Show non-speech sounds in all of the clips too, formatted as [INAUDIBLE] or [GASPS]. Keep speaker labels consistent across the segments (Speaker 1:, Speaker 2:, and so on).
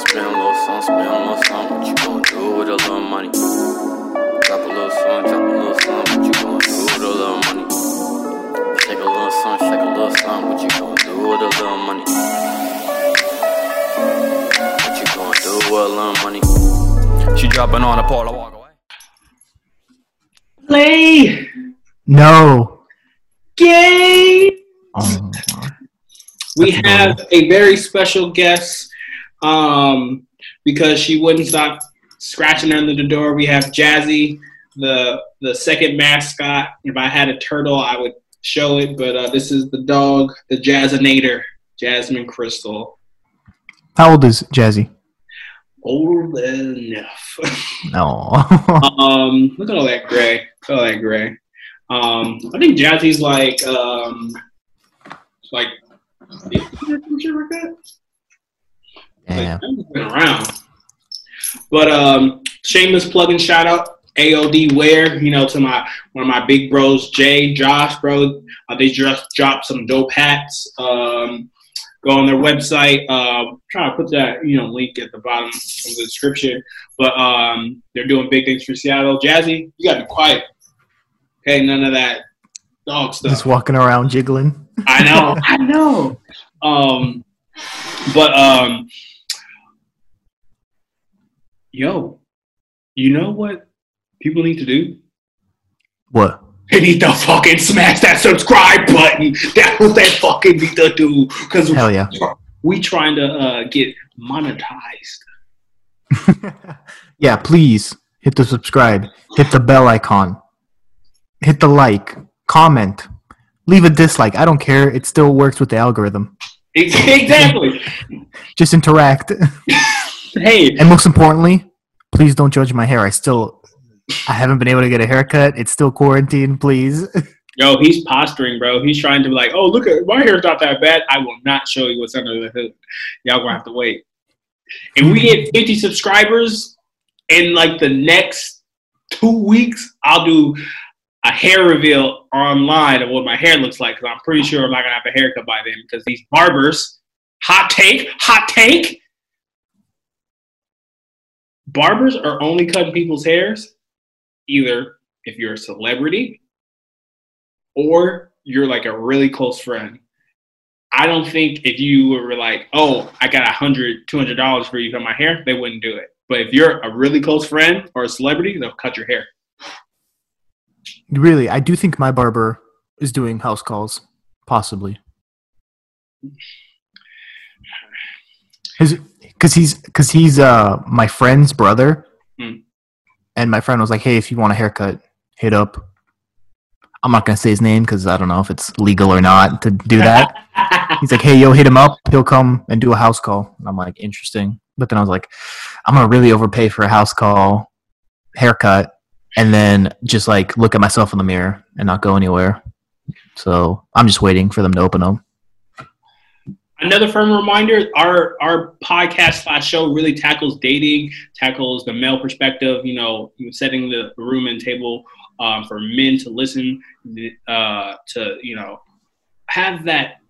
Speaker 1: Spend a little something, spend a little something. What you gonna do with a little money? Drop a little something, drop a little something. What you gonna do with a little money? Shake a little something, shake a little something. What you gonna do with a little money? What you gonna do with a little money? She dropping on a pole, I walk away.
Speaker 2: Play
Speaker 3: No.
Speaker 2: game.
Speaker 3: Oh,
Speaker 2: We have a very special guest um, because she wouldn't stop scratching under the door. We have Jazzy, the the second mascot. If I had a turtle, I would show it, but uh, this is the dog, the Jazzinator, Jasmine Crystal.
Speaker 3: how old is Jazzy?
Speaker 2: Old enough. [LAUGHS]
Speaker 3: No.
Speaker 2: um, look at all that gray. Look at all that gray. Um, I think Jazzy's like um, like like that.
Speaker 3: Damn.
Speaker 2: Like, been around. But um, shameless plug and shout out AOD Wear, you know, to my one of my big bros, Jay, Josh, bro. Uh, they just dropped some dope hats. Um, go on their website. Uh, trying to put that you know link at the bottom of the description. But um, they're doing big things for Seattle. Jazzy, you gotta be quiet. Okay, none of that dog stuff.
Speaker 3: Just walking around jiggling.
Speaker 2: I know, [LAUGHS] I know. Um, but um, yo, you know what people need to do?
Speaker 3: What?
Speaker 2: They need to fucking smash that subscribe button. That's what they fucking need to do. Cause
Speaker 3: Hell yeah.
Speaker 2: we trying to uh, get monetized. [LAUGHS]
Speaker 3: yeah, please hit the subscribe, hit the bell icon, hit the like, comment, leave a dislike. I don't care. It still works with the algorithm.
Speaker 2: Exactly. [LAUGHS]
Speaker 3: Just interact. [LAUGHS]
Speaker 2: hey,
Speaker 3: And most importantly, please don't judge my hair. I still I haven't been able to get a haircut. It's still quarantine, please. [LAUGHS]
Speaker 2: yo, he's posturing, bro. He's trying to be like, oh, look at my hair's not that bad. I will not show you what's under the hood. Y'all gonna have to wait. If we hit 50 subscribers in like the next two weeks, I'll do a hair reveal online of what my hair looks like because I'm pretty sure I'm not gonna have a haircut by then because these barbers, hot take, hot take, barbers are only cutting people's hairs either if you're a celebrity or you're like a really close friend. I don't think if you were like, oh, I got a hundred, two hundred dollars for you to cut my hair, they wouldn't do it. But if you're a really close friend or a celebrity, they'll cut your hair.
Speaker 3: really, I do think my barber is doing house calls, possibly. His, cause he's, cause he's uh my friend's brother,
Speaker 2: Hmm.
Speaker 3: and my friend was like, "Hey, if you want a haircut, hit up." I'm not gonna say his name because I don't know if it's legal or not to do that. [LAUGHS] He's like, "Hey, yo, hit him up. He'll come and do a house call." And I'm like, "Interesting." But then I was like, "I'm gonna really overpay for a house call haircut, and then just like look at myself in the mirror and not go anywhere." So I'm just waiting for them to open them.
Speaker 2: Another firm reminder: our our podcast slash show really tackles dating, tackles the male perspective. You know, setting the room and table um, for men to listen, uh, to you know, have that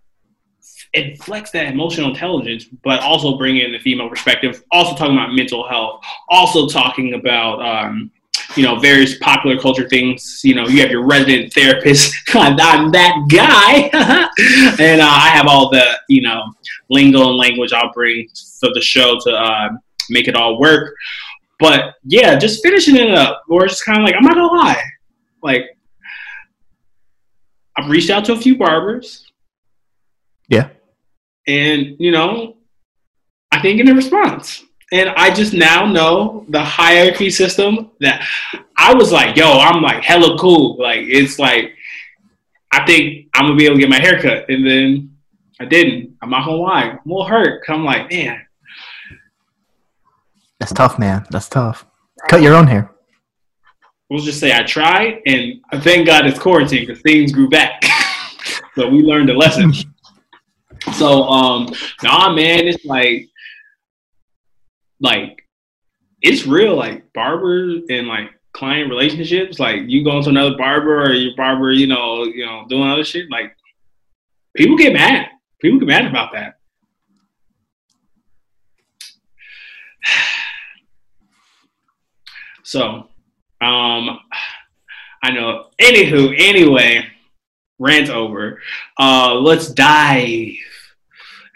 Speaker 2: it flex that emotional intelligence, but also bring in the female perspective. Also talking about mental health. Also talking about um, you know various popular culture things. You know, you have your resident therapist. [LAUGHS] I'm that guy, [LAUGHS] and uh, I have all the you know lingo and language I'll bring for the show to uh, make it all work. But yeah, just finishing it up, or just kind of like I'm not gonna lie, like I've reached out to a few barbers.
Speaker 3: Yeah.
Speaker 2: And, you know, I didn't get a response. And I just now know the hierarchy system that I was like, yo, I'm like hella cool. Like, it's like, I think I'm gonna be able to get my hair cut. And then I didn't. I'm not gonna lie. I'm a little hurt. 'cause I'm like, man,
Speaker 3: That's tough, man. That's tough. Cut your own hair.
Speaker 2: we'll just say I tried. And thank God it's quarantine because things grew back. [LAUGHS] so we learned a lesson. [LAUGHS] So, um, nah, man, it's like, like it's real. Like barbers and like client relationships, like you going to another barber or your barber, you know, you know, doing other shit. Like people get mad. People get mad about that. [SIGHS] So, um, I know. Anywho, anyway, rant over. Uh, let's dive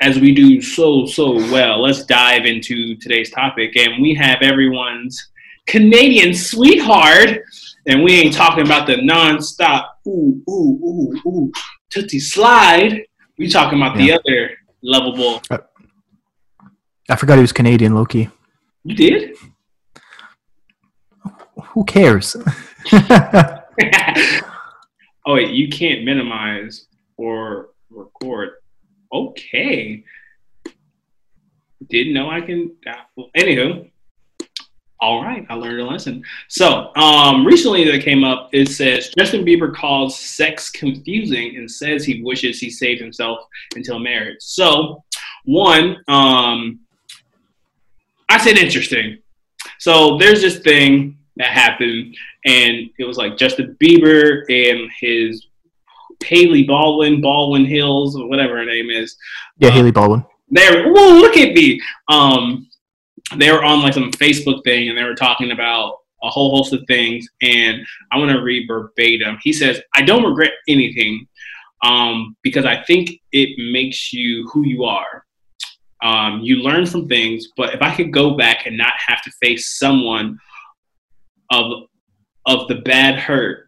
Speaker 2: as we do so so well. Let's dive into today's topic, and we have everyone's Canadian sweetheart, and we ain't talking about the non-stop ooh ooh ooh ooh tootsie slide. We talking about the other lovable.
Speaker 3: Uh, I forgot he was Canadian, lowkey.
Speaker 2: You did.
Speaker 3: Who cares? [LAUGHS]
Speaker 2: oh wait, you can't minimize or record. Okay. Didn't know I can. well, Anywho, all right, I learned a lesson. So, um, recently that came up, it says Justin Bieber calls sex confusing and says he wishes he saved himself until marriage. So, one, um, I said interesting. So there's this thing that happened, and it was like Justin Bieber and his Hailey Baldwin, Baldwin Hills, or whatever her name is.
Speaker 3: yeah, Hailey Baldwin.
Speaker 2: They're whoa, look at me. Um, they were on like some Facebook thing, and they were talking about a whole host of things. And I want to read verbatim. He says, "I don't regret anything, um, because I think it makes you who you are." Um, you learn from things, but if I could go back and not have to face someone of of the bad hurt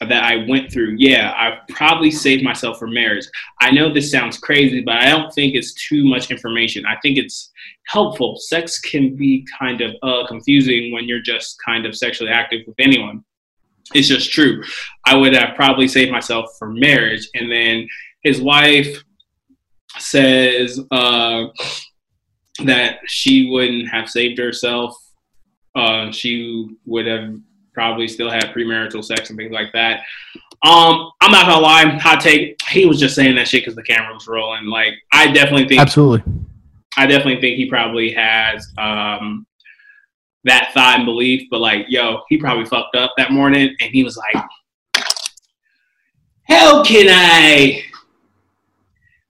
Speaker 2: that I went through, yeah, I probably saved myself from marriage. I know this sounds crazy, but I don't think it's too much information. I think it's helpful. Sex can be kind of uh, confusing when you're just kind of sexually active with anyone. It's just true. I would have probably saved myself from marriage. And then his wife says uh, that she wouldn't have saved herself. Uh, she would have probably still have premarital sex and things like that. Um, I'm not gonna lie, hot take. He was just saying that shit because the camera was rolling. Like, I definitely think,
Speaker 3: Absolutely.
Speaker 2: I definitely think he probably has um, that thought and belief. But like, yo, he probably fucked up that morning, and he was like, "How can I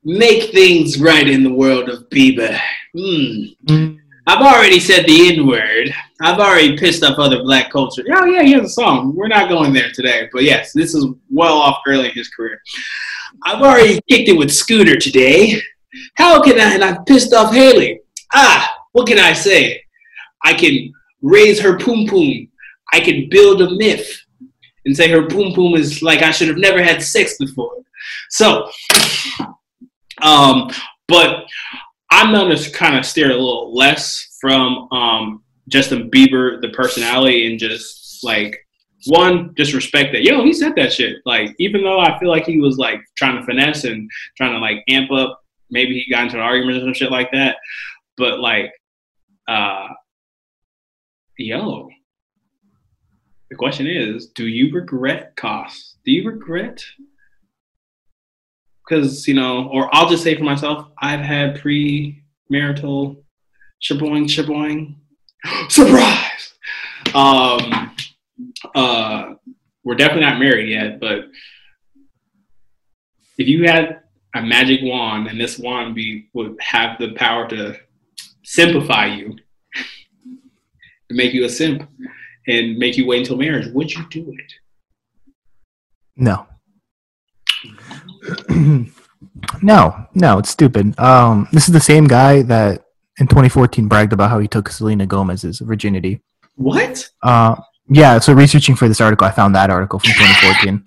Speaker 2: make things right in the world of Bieber?" Hmm. I've already said the N word. I've already pissed off other black culture. Oh yeah, he has a song. We're not going there today, but yes, this is well off early in his career. I've already kicked it with Scooter today. How can I? And I've pissed off Hailey. Ah, what can I say? I can raise her poom poom. I can build a myth and say her poom poom is like I should have never had sex before. So, um, but I'm gonna kind of steer a little less from um, Justin Bieber, the personality, and just like one, just respect that. Yo, he said that shit. Like, even though I feel like he was like trying to finesse and trying to like amp up, maybe he got into an argument or some shit like that. But like, uh, yo, the question is, do you regret costs? Do you regret because you know, or I'll just say for myself, I've had pre-marital shaboing, shaboing, [GASPS] surprise. Um, uh, we're definitely not married yet, but if you had a magic wand and this wand be would have the power to simplify you, to make you a simp, and make you wait until marriage, would you do it?
Speaker 3: No. [CLEARS THROAT] no, no, it's stupid. Um, this is the same guy that in 2014 bragged about how he took Selena Gomez's virginity.
Speaker 2: What?
Speaker 3: Uh, yeah, so researching for this article, I found that article from 2014.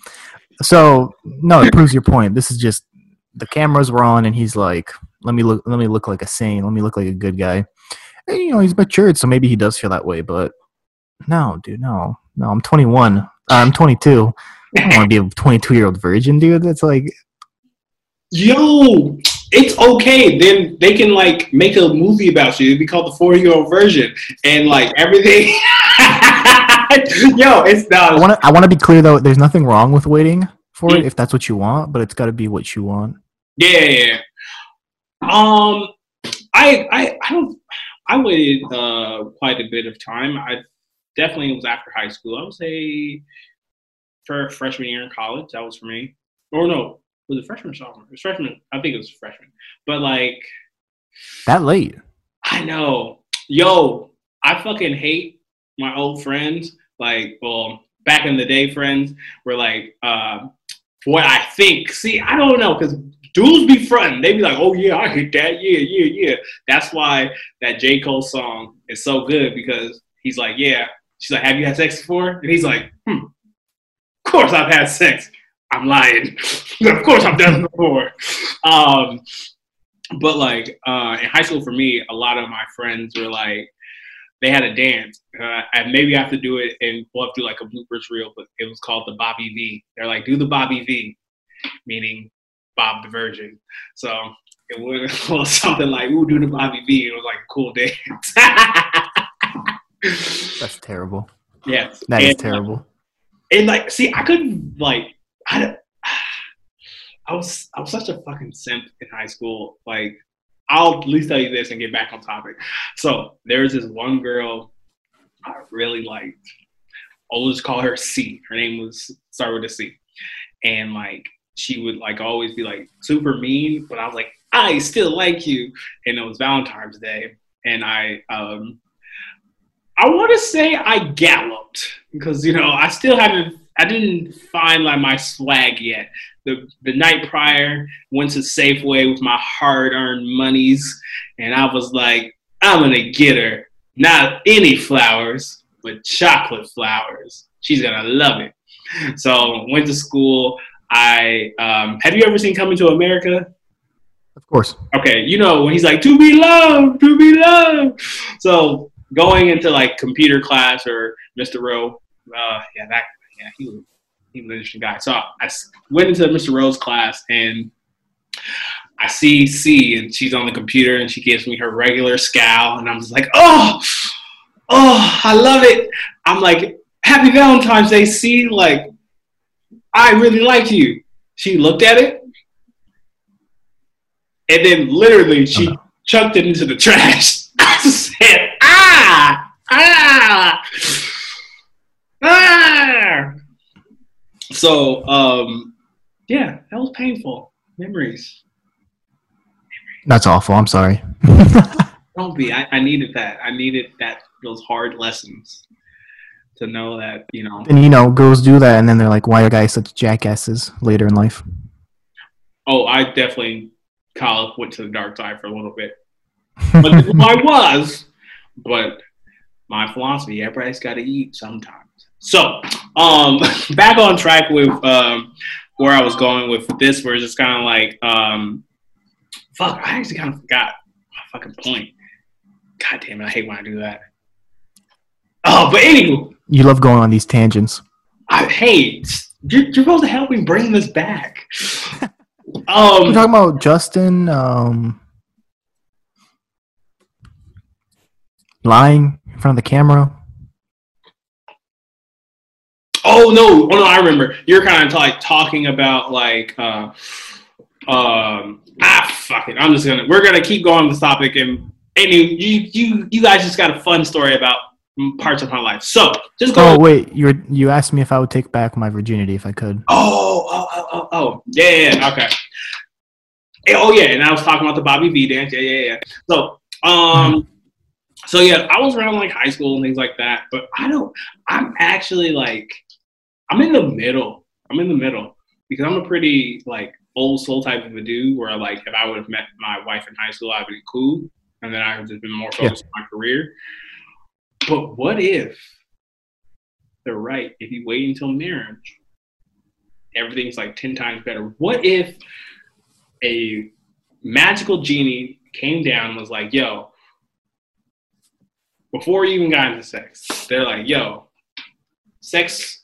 Speaker 3: so no, it proves your point. This is just the cameras were on, and he's like, "Let me look, let me look like a saint, let me look like a good guy." And, you know, he's matured, so maybe he does feel that way. But no, dude, no, no. I'm 21. Uh, I'm 22. I don't want to be a 22 year old virgin, dude. That's like,
Speaker 2: Yo, it's okay. Then they can like make a movie about you. It'd be called the four year old version, and like everything. [LAUGHS] Yo, it's
Speaker 3: I
Speaker 2: not.
Speaker 3: want to, I want to be clear though. There's nothing wrong with waiting for it if that's what you want, but it's got to be what you want.
Speaker 2: Yeah, yeah, yeah. Um, I, I, I don't. I waited uh, quite a bit of time. I definitely was after high school. I would say for freshman year in college, that was for me. Or no, was it freshman or sophomore? It was freshman. I think it was freshman. But like,
Speaker 3: That late.
Speaker 2: I know. Yo, I fucking hate my old friends like, well, back in the day, friends were like, uh, what I think. See, I don't know because dudes be fronting. They be like, oh yeah, I hit that. Yeah, yeah, yeah. That's why that J Cole song is so good because he's like, yeah. She's like, have you had sex before? And he's like, hmm. Of course I've had sex. I'm lying. [LAUGHS] of course I've done it before. Um, but like uh, in high school for me, a lot of my friends were like, they had a dance. Uh, and maybe I have to do it and we'll have to do like a bloopers reel, but it was called the Bobby V. They're like, do the Bobby V, meaning Bob the Virgin. So it was [LAUGHS] something like, ooh, do the Bobby V. It was like a cool [LAUGHS] dance.
Speaker 3: That's terrible.
Speaker 2: Yeah.
Speaker 3: That is
Speaker 2: And, uh,
Speaker 3: terrible.
Speaker 2: and like, see, I couldn't like, I, [SIGHS] I was, I was such a fucking simp in high school. Like, I'll at least tell you this and get back on topic. So there was this one girl I really liked. I'll just call her C. Her name was start with a C, and like she would like always be like super mean, but I was like, I still like you. And it was Valentine's Day, and I um I want to say I galloped because you know I still haven't I didn't find like my swag yet. The the night prior went to Safeway with my hard earned monies, and I was like, I'm gonna get her not any flowers, but chocolate flowers. She's gonna love it. So went to school. I um, have you ever seen Coming to America?
Speaker 3: Of course.
Speaker 2: okay, you know when he's like to be loved, to be loved. So going into like computer class or Mr. Rowe, uh, yeah, that yeah, he was he was an interesting guy. So I went into Mr. Rowe's class and I see C and she's on the computer and she gives me her regular scowl and I'm just like, oh, oh, I love it. I'm like, happy Valentine's Day, C. Like, I really like you. She looked at it and then literally she
Speaker 3: Oh,
Speaker 2: chucked it into the trash. [LAUGHS] I said, ah, ah, ah. So, um, yeah, that was painful. Memories.
Speaker 3: That's awful. I'm sorry. [LAUGHS]
Speaker 2: Don't be. I, I needed that. I needed that. Those hard lessons to know that you know.
Speaker 3: and you know, girls do that, and then they're like, "Why are guys such jackasses later in life?"
Speaker 2: Oh, I definitely of went to the dark side for a little bit. But I was. But my philosophy: everybody's got to eat sometimes. So, um, [LAUGHS] back on track with um, where I was going with this, where it's just kind of like, um, fuck, I actually kind of forgot my fucking point. God damn it, I hate when I do that. Oh, but anyway.
Speaker 3: you love going on these tangents.
Speaker 2: I, hey, you're, you're supposed to help me bring this back. [LAUGHS]
Speaker 3: We're
Speaker 2: um,
Speaker 3: talking about Justin um, lying in front of the camera.
Speaker 2: Oh no, oh no, I remember. You're kind of like talking about like, uh, um, ah, fuck it. I'm just gonna. We're gonna keep going on this topic, and any you you you guys just got a fun story about parts of my life. So just go.
Speaker 3: Oh wait, you were, you asked me if I would take back my virginity if I could.
Speaker 2: Oh, oh, oh, oh, oh. Yeah, yeah, yeah, okay. Eh, Oh yeah, and I was talking about the Bobby V dance. Yeah, yeah, yeah. So, um, so yeah, I was around like high school and things like that, but I don't. I'm actually like, I'm in the middle. I'm in the middle because I'm a pretty like old soul type of a dude. Where like, if I would have met my wife in high school, I'd be cool, and then I would have just been more focused on my career. But what if they're right? If you wait until marriage everything's like 10 times better. What if a magical genie came down and was like, yo, before you even got into sex, they're like, yo, sex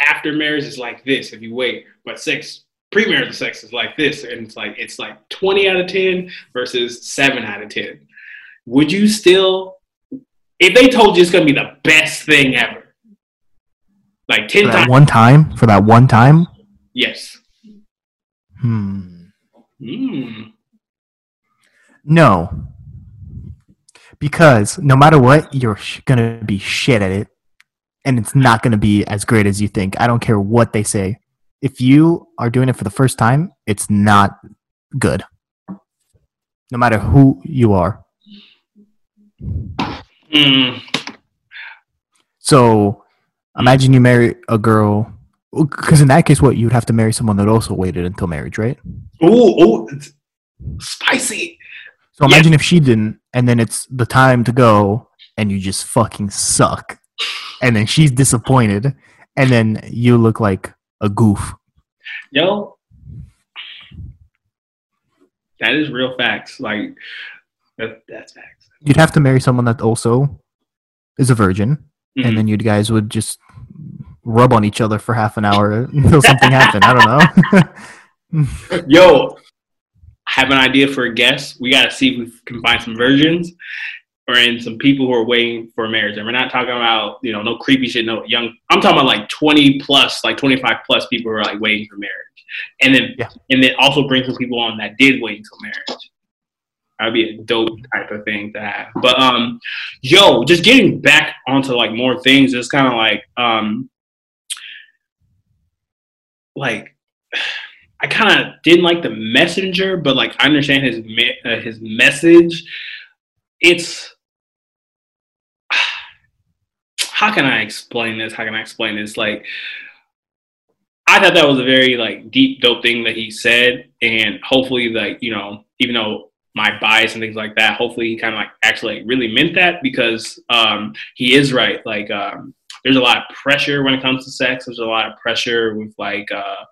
Speaker 2: after marriage is like this if you wait, but sex premarital sex is like this, and it's like it's like 20 out of 10 versus 7 out of 10. Would you still if they told you it's gonna be the best thing ever? Like 10
Speaker 3: For that
Speaker 2: times
Speaker 3: one time, for that one time.
Speaker 2: Yes.
Speaker 3: Hmm.
Speaker 2: Mm.
Speaker 3: No. Because no matter what, you're sh- gonna be shit at it, and it's not gonna be as great as you think. I don't care what they say. If you are doing it for the first time, it's not good. No matter who you are.
Speaker 2: Mm.
Speaker 3: So imagine you marry a girl. Because in that case, what you'd have to marry someone that also waited until marriage, right?
Speaker 2: Oh, it's spicy.
Speaker 3: So imagine if she didn't, and then it's the time to go, and you just fucking suck, and then she's disappointed, and then you look like a goof.
Speaker 2: Yo, that is real facts. Like that, that's facts.
Speaker 3: You'd have to marry someone that also is a virgin,
Speaker 2: Mhm.
Speaker 3: and then you guys would just rub on each other for half an hour until something happened. I don't know. [LAUGHS]
Speaker 2: Yo, I have an idea for a guest. We gotta see if we can find some virgins or in some people who are waiting for marriage. And we're not talking about, you know, no creepy shit, no young I'm talking about like 20 plus, like 25 plus people who are like waiting for marriage. And then
Speaker 3: Yeah.
Speaker 2: and then also bring some people on that did wait until marriage. That'd be a dope type of thing to have. But um yo, just getting back onto like more things, it's kind of like um like [SIGHS] I kind of didn't like the messenger, but like I understand his me- uh, his message. It's how can I explain this? How can I explain this? Like I thought that was a very like deep, dope thing that he said, and hopefully, like you know, even though my bias and things like that, hopefully he kind of like actually like, really meant that because um, he is right. Like um, there's a lot of pressure when it comes to sex. There's a lot of pressure with like uh,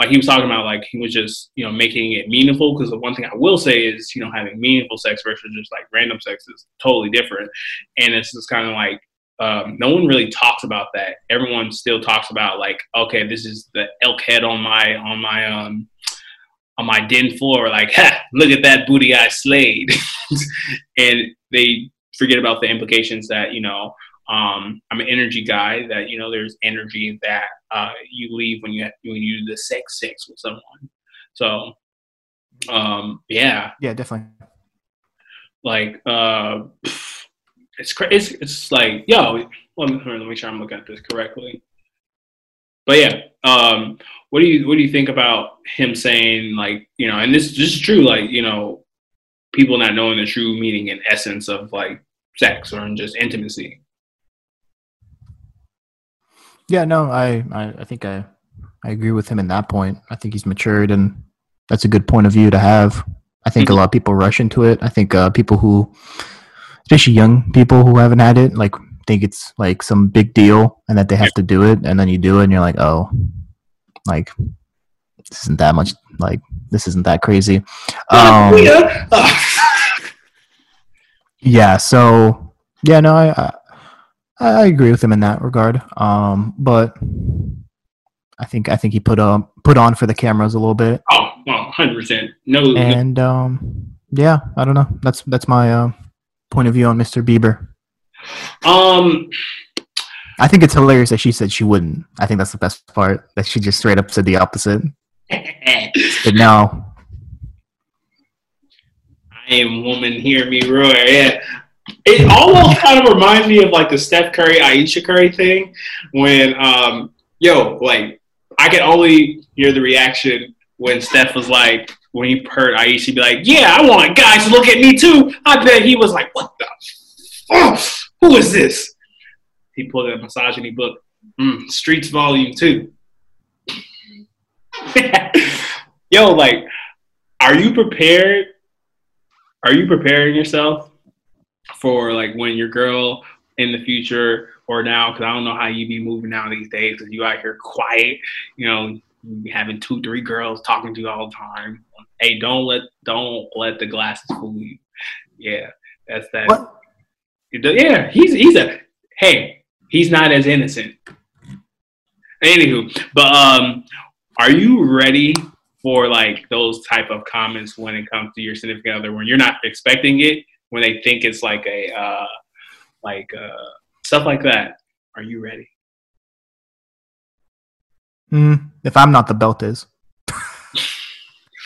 Speaker 2: like he was talking about like he was just you know making it meaningful because the one thing I will say is you know having meaningful sex versus just like random sex is totally different, and it's just kind of like um, no one really talks about that. Everyone still talks about like okay, this is the elk head on my on my um on my den floor, like [LAUGHS] ha, look at that booty I slayed, [LAUGHS] and they forget about the implications that you know um, I'm an energy guy. That you know, there's energy that uh, you leave when you have, when you do the sex sex with someone. So, um, yeah,
Speaker 3: yeah, definitely.
Speaker 2: like uh, it's cra- it's it's like yo. Let me, let me make sure I'm looking at this correctly. But yeah, um, what do you what do you think about him saying like you know, and this this is true, like you know, people not knowing the true meaning and essence of like sex or just intimacy.
Speaker 3: Yeah, no, I, I, I think I, I agree with him in that point. I think he's matured, and that's a good point of view to have. I think a lot of people rush into it. I think uh, people who, especially young people who haven't had it, like think it's like some big deal and that they have to do it, and then you do it, and you're like, oh, like this isn't that much. Like this isn't that crazy. [LAUGHS] Um,
Speaker 2: yeah.
Speaker 3: So yeah, no, I, I I agree with him in that regard. Um, but I think I think he put um put on for the cameras a little bit,
Speaker 2: oh, well, 100%. No, no
Speaker 3: and um, yeah, I don't know. That's that's my uh, point of view on Mr. Bieber.
Speaker 2: um,
Speaker 3: I think it's hilarious that she said she wouldn't. I think that's the best part. That she just straight up said the opposite. [LAUGHS] But no,
Speaker 2: I am woman, hear me roar. Yeah. It almost kind of reminds me of like the Steph Curry, Ayesha Curry thing when, um, yo, like, I could only hear the reaction when Steph was like, when he heard Ayesha be like, yeah, I want guys to look at me too. I bet he was like, what the? Oh, who is this? He pulled a misogyny book, mm, Streets Volume 2. [LAUGHS] yo, like, are you prepared? Are you preparing yourself for like when your girl in the future or now? Because I don't know how you be moving now these days. Because you out here quiet, you know, having two, three girls talking to you all the time. Hey, don't let don't let the glasses fool you. Yeah, that's that.
Speaker 3: what?
Speaker 2: Yeah, he's he's a hey, he's not as innocent. Anywho, but um, are you ready for like those type of comments when it comes to your significant other when you're not expecting it, when they think it's like a uh, like uh, stuff like that? Are you ready?
Speaker 3: Mm, if I'm not the belt is.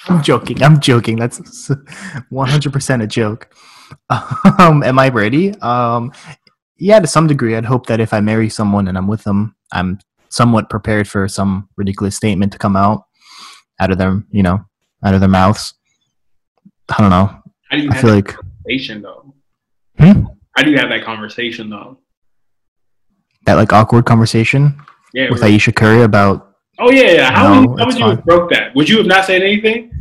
Speaker 3: I'm joking. I'm joking. That's [LAUGHS] 100% a joke. [LAUGHS] Um, am I ready? Um, yeah, to some degree. I'd hope that if I marry someone and I'm with them, I'm somewhat prepared for some ridiculous statement to come out out of their, you know, out of their mouths. I don't know.
Speaker 2: How do you
Speaker 3: I
Speaker 2: have
Speaker 3: feel like
Speaker 2: conversation though?
Speaker 3: Hmm?
Speaker 2: How do you have that conversation though?
Speaker 3: that like awkward conversation
Speaker 2: Yeah.
Speaker 3: with
Speaker 2: right.
Speaker 3: Ayesha Curry about
Speaker 2: oh yeah, yeah. How
Speaker 3: No,
Speaker 2: would you, how would you have broke that? Would you have not said anything?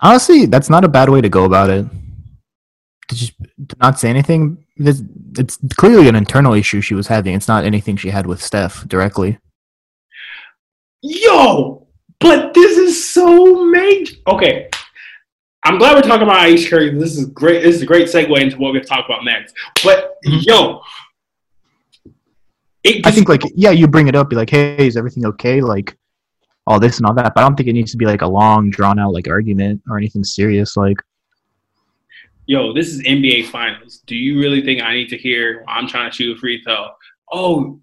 Speaker 3: honestly, that's not a bad way to go about it. To just to not say anything. It's, it's clearly an internal issue she was having. It's not anything she had with Steph directly.
Speaker 2: Yo, but this is so major. Okay. I'm glad we're talking about Ayesha Curry. This is great. This is a great segue into what we're going to talk about next. But
Speaker 3: Mhm.
Speaker 2: yo, it
Speaker 3: I think like yeah, you bring it up, be like, hey, is everything okay? Like all this and all that. But I don't think it needs to be like a long, drawn out like argument or anything serious. Like
Speaker 2: yo, this is NBA Finals. Do you really think I need to hear I'm trying to shoot a free throw? Oh,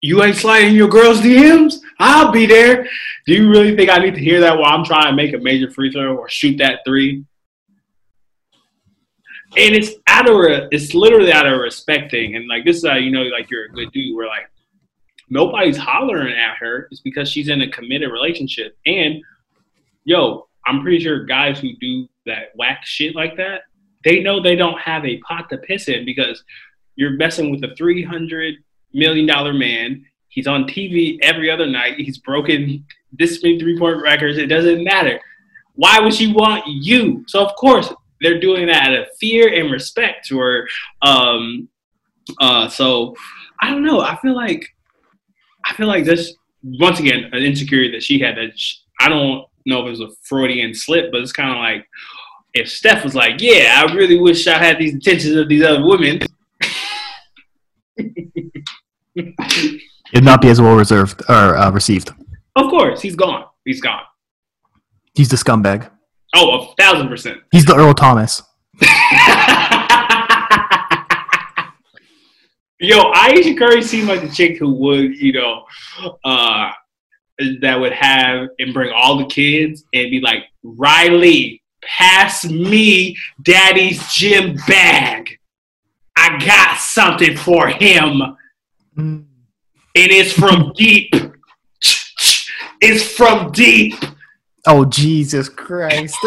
Speaker 2: you ain't sliding your girls' DMs? I'll be there. Do you really think I need to hear that while I'm trying to make a major free throw or shoot that three? And it's out of re- it's literally out of respecting. And like this is how you know like you're a good dude. Where like nobody's hollering at her. It's because she's in a committed relationship. And yo, I'm pretty sure guys who do that whack shit like that, they know they don't have a pot to piss in because you're messing with a three hundred million dollar man. He's on TV every other night. He's broken this many three point records. It doesn't matter. Why would she want you? So of course they're doing that out of fear and respect. Or um, uh, so I don't know. I feel like I feel like this once again an insecurity that she had. That sh I don't know if it was a Freudian slip, but it's kind of like if Steph was like, "Yeah, I really wish I had these intentions of these other women."
Speaker 3: it'd not be as well reserved or uh, received.
Speaker 2: Of course, he's gone. He's gone.
Speaker 3: He's the scumbag.
Speaker 2: Oh, a thousand percent.
Speaker 3: He's the Earl Thomas. [LAUGHS]
Speaker 2: Yo, Ayesha Curry seemed like the chick who would, you know, uh, that would have and bring all the kids and be like, Riley, pass me daddy's gym bag. I got something for him. And it's from deep. It's from deep.
Speaker 3: Oh Jesus Christ! [LAUGHS]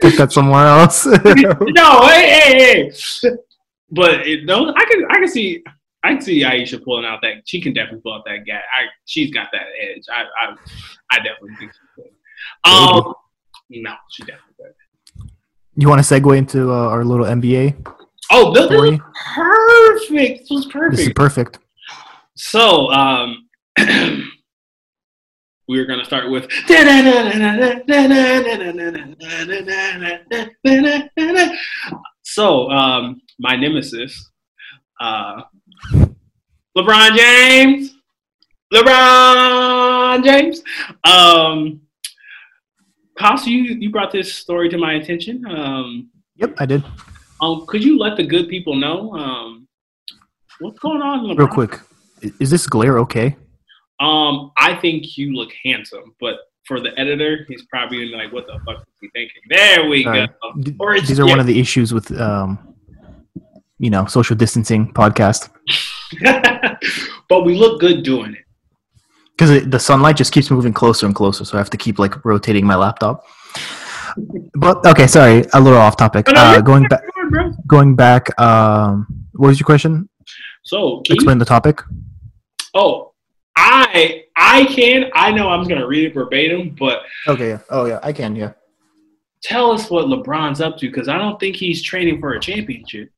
Speaker 3: Put that somewhere else. [LAUGHS]
Speaker 2: no, hey, hey, hey. But it, no, I can, I can see, I can see Ayesha pulling out that. She can definitely pull out that guy. I, she's got that edge. I, I, I definitely think she could. Um, no, she definitely could.
Speaker 3: you want to segue into uh, our little NBA
Speaker 2: Oh, this, this
Speaker 3: story?
Speaker 2: was perfect. This was
Speaker 3: This is
Speaker 2: perfect.
Speaker 3: perfect.
Speaker 2: So, um, [CLEARS THROAT] we are gonna start with. So, um, my nemesis, uh, LeBron James. LeBron James. Um, Costa, you you brought this story to my attention. Um,
Speaker 3: Yep, I did.
Speaker 2: um, could you let the good people know um, what's going on? LeBron?
Speaker 3: Real quick, is this glare okay?
Speaker 2: Um, I think you look handsome, but for the editor, he's probably like, "What the fuck is he thinking?" There we
Speaker 3: Sorry.
Speaker 2: go. Or it's-
Speaker 3: These are
Speaker 2: yeah.
Speaker 3: one of the issues with, um, you know, social distancing podcast [LAUGHS]
Speaker 2: but we look good doing it.
Speaker 3: because the sunlight just keeps moving closer and closer, so I have to keep like rotating my laptop. But okay, sorry, a little off topic.
Speaker 2: Oh, no,
Speaker 3: Uh, going back,
Speaker 2: on,
Speaker 3: going back. Um, what was your question?
Speaker 2: So, can you,
Speaker 3: Explain the topic.
Speaker 2: oh, I I can. I know I'm gonna read it verbatim, but
Speaker 3: Okay. Yeah. Oh yeah, I can. Yeah.
Speaker 2: tell us what LeBron's up to because I don't think he's training for a championship.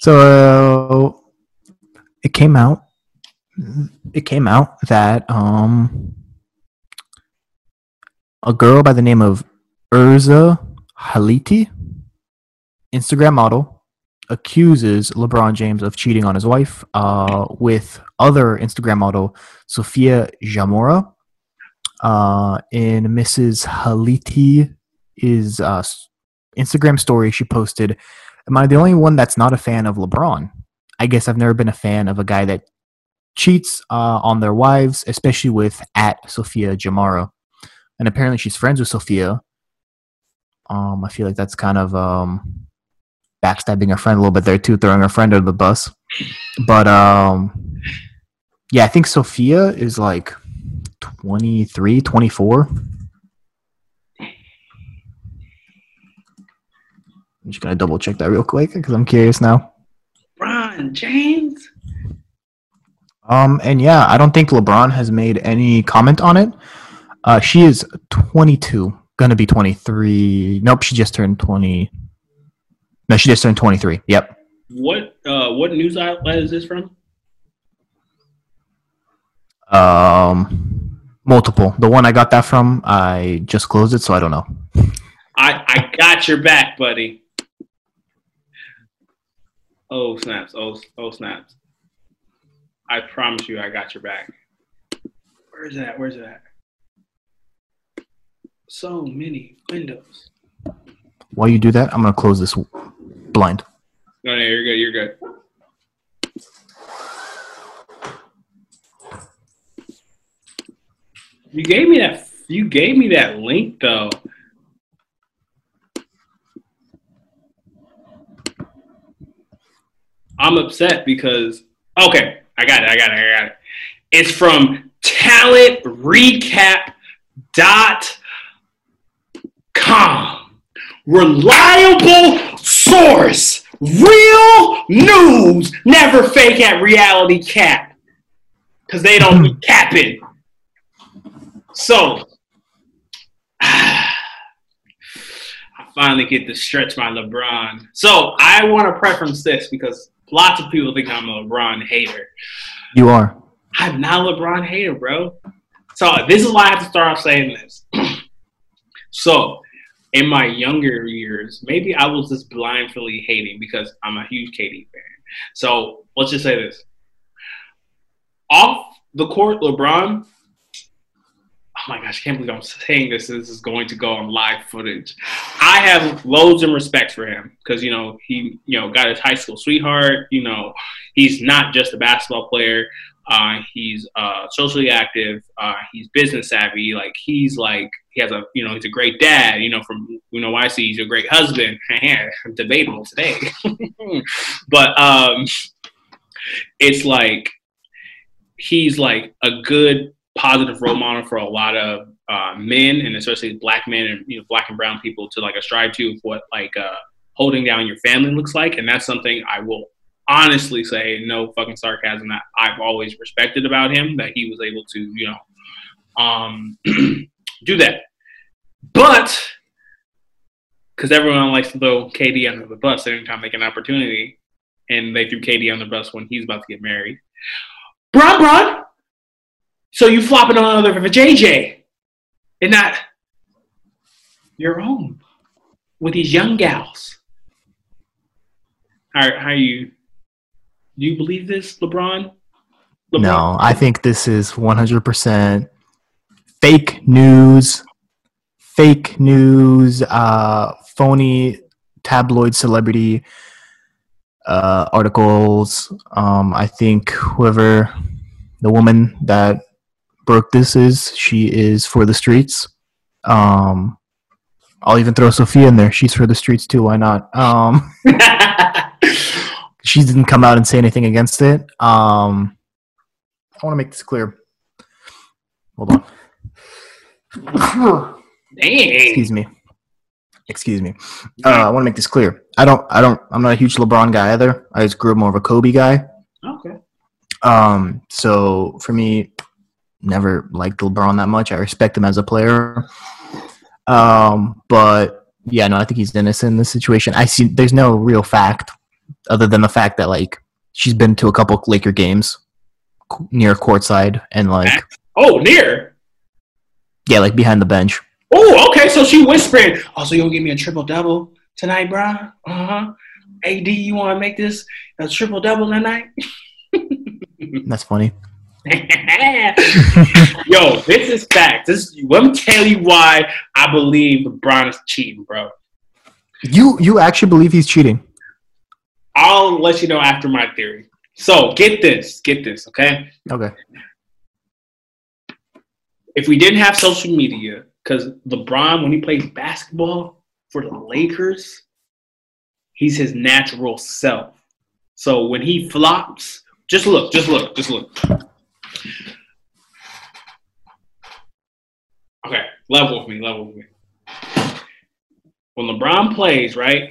Speaker 3: So it came out. It came out that um a girl by the name of Urza Haliti, Instagram model, accuses LeBron James of cheating on his wife uh, with other Instagram model Sofia Jamora. Uh, in Mrs. Haliti is uh, Instagram story she posted Am I the only one that's not a fan of LeBron? I guess I've never been a fan of a guy that cheats uh, on their wives, especially with at Sofia Jamora. And apparently she's friends with Sofia. Um, I feel like that's kind of um, backstabbing a friend a little bit there too, throwing a friend under the bus. But um, yeah, I think Sofia is like 23, 24. I'm just gonna double check that real quick because I'm curious now.
Speaker 2: Bron James.
Speaker 3: Um, and yeah, I don't think LeBron has made any comment on it. Uh, she is 22, gonna be 23. Nope, she just turned 20. No, she just turned 23. Yep.
Speaker 2: What uh what news outlet is this from?
Speaker 3: Um, multiple. The one I got that from, I just closed it, so I don't know.
Speaker 2: I I got your back, buddy. Oh snaps! Oh oh snaps! I promise you, I got your back. Where's that? Where's that? So many windows.
Speaker 3: While you do that, I'm gonna close this blind.
Speaker 2: No, no, you're good. You're good. You gave me that. You gave me that link though. I'm upset because okay, I got it. I got it. I got it. It's from talentrecap.com. Reliable source. Real news. Never fake at reality cap. Because they don't be capping. So, [SIGHS] I finally get to stretch my LeBron. So, I want to preference this because lots of people think I'm a LeBron hater.
Speaker 3: You are.
Speaker 2: I'm not a LeBron hater, bro. So, this is why I have to start off saying this. [CLEARS THROAT] so, in my younger years, maybe I was just blindly hating because I'm a huge KD fan. So, let's just say this. Off the court, LeBron oh my gosh, I can't believe I'm saying this. This is going to go on live footage. I have loads and respects for him because you know he you know got his high school sweetheart. You know he's not just a basketball player. Uh, he's uh, socially active. Uh, he's business savvy. Like he's like he has a you know he's a great dad. You know from you know why I see he's a great husband. [LAUGHS] Debatable today, [LAUGHS] but um, it's like he's like a good positive role model for a lot of uh, men and especially black men and you know black and brown people to like strive to what like uh, holding down your family looks like and that's something i will honestly say no fucking sarcasm that i've always respected about him that he was able to you know um, [CLEARS THROAT] do that but because everyone likes to throw kd under the bus anytime they get an opportunity and they threw kd on the bus when he's about to get married Bron, Bron, so you flopping on another for a JJ, and not your own with these young gals. How how you? Do you believe this, LeBron? LeBron?
Speaker 3: No, I think this is 100% fake news, fake news, uh, phony tabloid celebrity uh, articles. Um, I think whoever the woman that broke this is, she is for the streets. Um, I'll even throw Sofia in there. She's for the streets too. Why not? Um, [LAUGHS] she didn't come out and say anything against it. Um, I want to make this clear. Hold on. Excuse me. Excuse me. Uh, I want to make this clear. I don't. I don't. I'm not a huge LeBron guy either. I just grew up more of a Kobe guy.
Speaker 2: Okay.
Speaker 3: Um. So for me, never liked LeBron that much. I respect him as a player. Um. But yeah, no, I think he's innocent in this situation. I see. There's no real fact other than the fact that like she's been to a couple Laker games near courtside and like
Speaker 2: Oh, near.
Speaker 3: Yeah, like behind the bench.
Speaker 2: Oh, okay. So she whispered, "Oh, so you'll give me a triple double tonight, bro? Uh huh. Ad, you want to make this a triple double tonight?" [LAUGHS]
Speaker 3: That's funny. [LAUGHS]
Speaker 2: Yo, this is fact. This let me tell you why I believe LeBron is cheating, bro.
Speaker 3: You you actually believe he's cheating?
Speaker 2: I'll let you know after my theory. So get this, get this, okay?
Speaker 3: Okay.
Speaker 2: If we didn't have social media, because LeBron, when he plays basketball for the Lakers, he's his natural self. So when he flops, just look, just look, just look. Okay, level with me, level with me. When LeBron plays, right?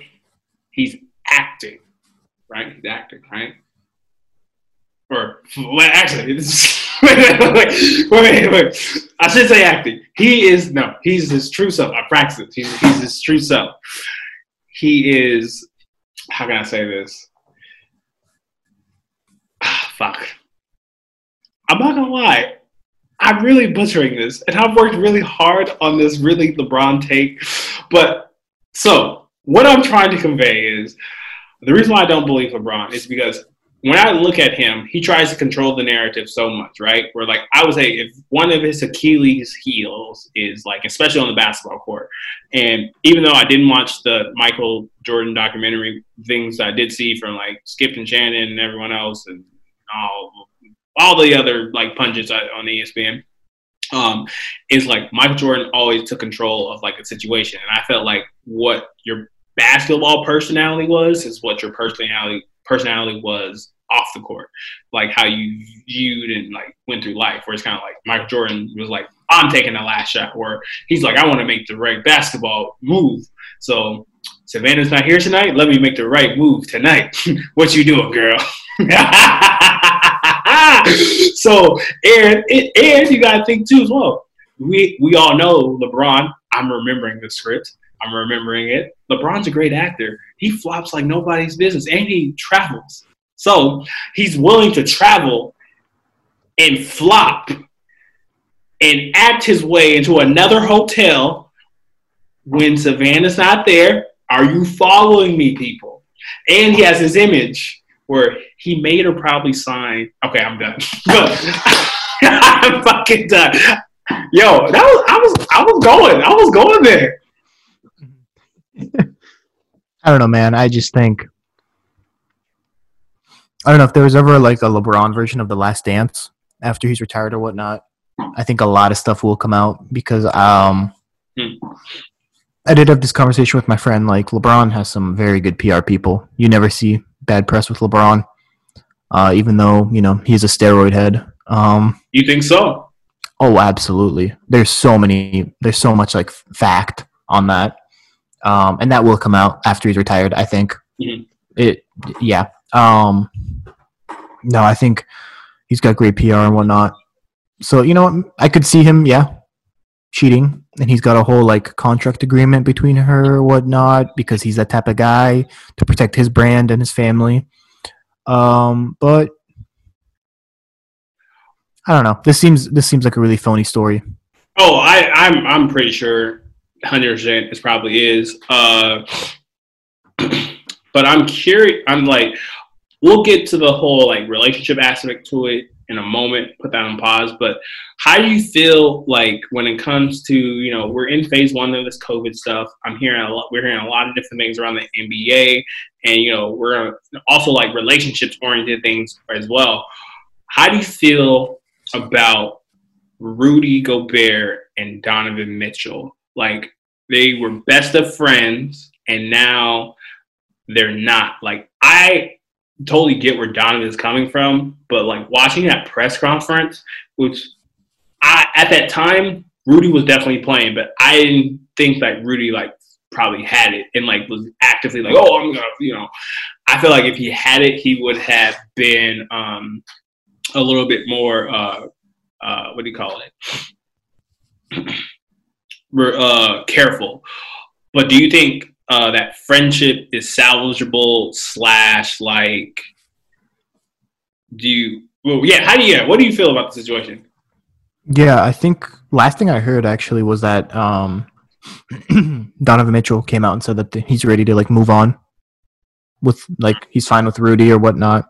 Speaker 2: he's acting, right? He's acting, right? Or well, actually, this [LAUGHS] wait, wait, wait, I should say acting. He is no, he's his true self. I practice it. He's, he's his true self. He is. How can I say this? Ah, fuck. I'm not gonna lie. I'm really butchering this, and I've worked really hard on this really LeBron take. But so what I'm trying to convey is the reason why I don't believe LeBron is because when I look at him, he tries to control the narrative so much, right? Where like I would say if one of his Achilles heels is like, especially on the basketball court, and even though I didn't watch the Michael Jordan documentary, things I did see from like Skip and Shannon and everyone else and all all the other like punches on ESPN, um, is like Michael Jordan always took control of like a situation, and I felt like what your basketball personality was is what your personality personality was off the court, like how you viewed and like went through life. Where it's kind of like Michael Jordan was like, "I'm taking the last shot," where he's like, "I want to make the right basketball move." So Savannah's not here tonight. Let me make the right move tonight. [LAUGHS] what you doing, girl? [LAUGHS] so and and you gotta think too as well. We we all know LeBron. I'm remembering the script. I'm remembering it. LeBron's a great actor. He flops like nobody's business, and he travels. So he's willing to travel and flop and act his way into another hotel when Savannah's not there. Are you following me, people? And he has his image where he made her probably sign. Okay, I'm done. [LAUGHS] [LAUGHS] I'm fucking done. Yo, that was I was I was going. I was going there. [LAUGHS]
Speaker 3: I don't know, man. I just think I don't know if there was ever like a LeBron version of The Last Dance after he's retired or whatnot. I think a lot of stuff will come out because um. I did have this conversation with my friend. Like LeBron has some very good PR people. You never see bad press with LeBron, uh, even though you know he's a steroid head. Um,
Speaker 2: you think so?
Speaker 3: Oh, absolutely. There's so many. There's so much like fact on that, um, and that will come out after he's retired. I think. Mm-hmm. It. Yeah. Um, no, I think he's got great PR and whatnot. So you know, what? I could see him. Yeah, cheating and he's got a whole like contract agreement between her or whatnot because he's that type of guy to protect his brand and his family um but i don't know this seems this seems like a really phony story
Speaker 2: oh i i'm i'm pretty sure 100% it probably is uh [CLEARS THROAT] but i'm curious i'm like we'll get to the whole like relationship aspect to it in a moment, put that on pause. But how do you feel like when it comes to, you know, we're in phase one of this COVID stuff. I'm hearing a lot, we're hearing a lot of different things around the NBA and, you know, we're also like relationships oriented things as well. How do you feel about Rudy Gobert and Donovan Mitchell? Like they were best of friends and now they're not. Like I totally get where Donovan is coming from, but like watching that press conference, which I at that time Rudy was definitely playing, but I didn't think that Rudy like probably had it and like was actively like, oh, I'm gonna, you know. I feel like if he had it, he would have been um, a little bit more. Uh, uh, what do you call it? Uh, careful. But do you think uh, that friendship is salvageable slash like do you well yeah how do you yeah, what do you feel about the situation?
Speaker 3: Yeah i think last thing i heard actually was that um [CLEARS THROAT] donovan mitchell came out and said that he's ready to like move on with like he's fine with rudy or whatnot.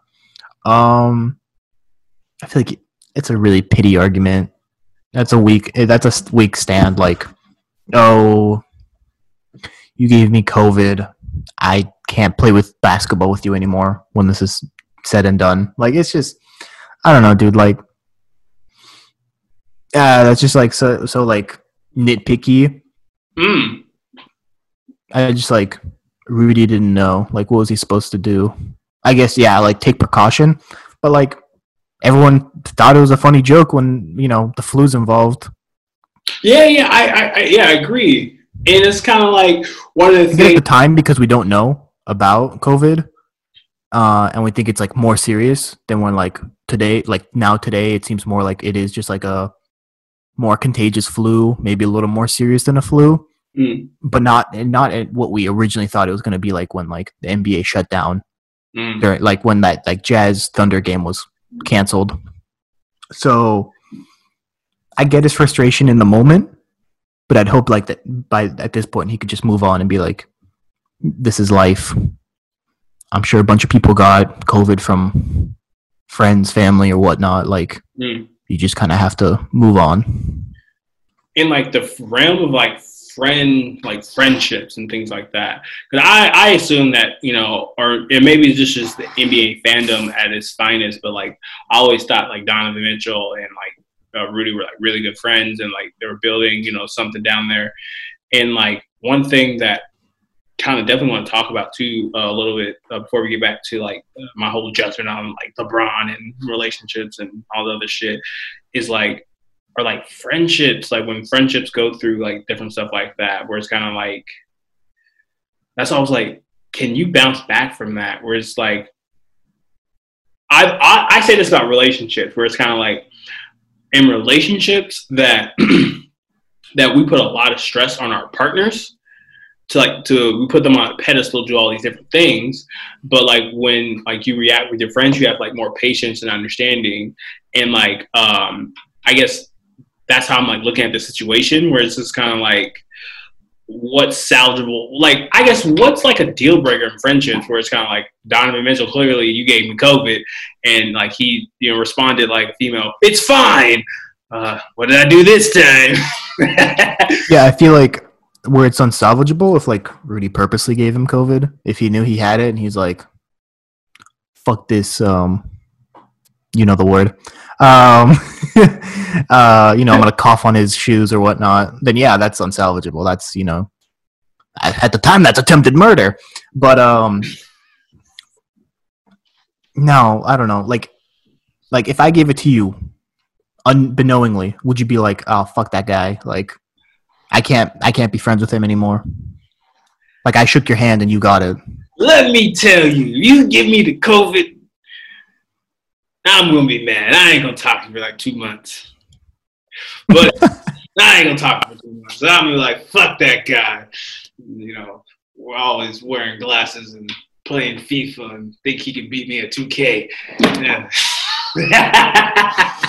Speaker 3: Um i feel like it's a really pity argument. That's a weak that's a weak stand like oh you gave me COVID. I can't play with basketball with you anymore when this is said and done. Like it's just I don't know, dude, like uh that's just like so so like nitpicky.
Speaker 2: Mm.
Speaker 3: I just like Rudy didn't know. Like what was he supposed to do? I guess yeah, like take precaution. But like everyone thought it was a funny joke when, you know, the flu's involved.
Speaker 2: Yeah, yeah, I, I, I yeah, I agree. And it's kind of like one of the things
Speaker 3: at the time because we don't know about COVID, uh, and we think it's like more serious than when like today, like now today, it seems more like it is just like a more contagious flu, maybe a little more serious than a flu,
Speaker 2: Mm,
Speaker 3: but not not at what we originally thought it was going to be like when like the NBA shut down
Speaker 2: mm,
Speaker 3: during like when that like Jazz Thunder game was canceled. So I get his frustration in the moment, but I'd hope like that by at this point he could just move on and be like, "This is life." I'm sure a bunch of people got COVID from friends, family, or whatnot. Like
Speaker 2: mm.
Speaker 3: you just kind of have to move on.
Speaker 2: in like the realm of like friend like friendships and things like that because I, I assume that you know or it maybe it's just just the nba fandom at its finest but like i always thought like donovan mitchell and like uh, rudy were like really good friends and like they were building you know something down there and like one thing that kind of definitely want to talk about too uh, a little bit uh, before we get back to like my whole judgment on like lebron and relationships and all the other shit is like or like friendships, like when friendships go through like different stuff like that, where it's kind of like that's always like, can you bounce back from that? Where it's like, I I, I say this about relationships, where it's kind of like in relationships that [CLEARS THROAT] that we put a lot of stress on our partners to like to we put them on a pedestal do all these different things. But like when like you react with your friends you have like more patience and understanding. And like um i guess that's how I'm like looking at the situation where it's just kind of like what's salvageable like I guess what's like a deal breaker in friendships where it's kind of like Donovan Mitchell clearly you gave me COVID and like he you know responded like female it's fine. Uh, what did I do this time? [LAUGHS]
Speaker 3: Yeah, I feel like where it's unsalvageable if like Rudy purposely gave him COVID, if he knew he had it and he's like, "Fuck this," um, you know the word. Um, [LAUGHS] uh, you know, I'm gonna cough on his shoes or whatnot. Then yeah, that's unsalvageable. That's you know, at, the time that's attempted murder. But um, no, I don't know. Like, like if I gave it to you, unbeknowingly, would you be like, "Oh, fuck that guy"? Like, I can't, I can't be friends with him anymore. Like I shook your hand and you got it.
Speaker 2: let me tell you you give me the COVID I'm gonna be mad. I ain't gonna talk to you for like two months. But [LAUGHS] I ain't gonna talk to you for two months. I'm gonna be like fuck that guy. You know we're always wearing glasses and playing FIFA and think he can beat me at 2K yeah.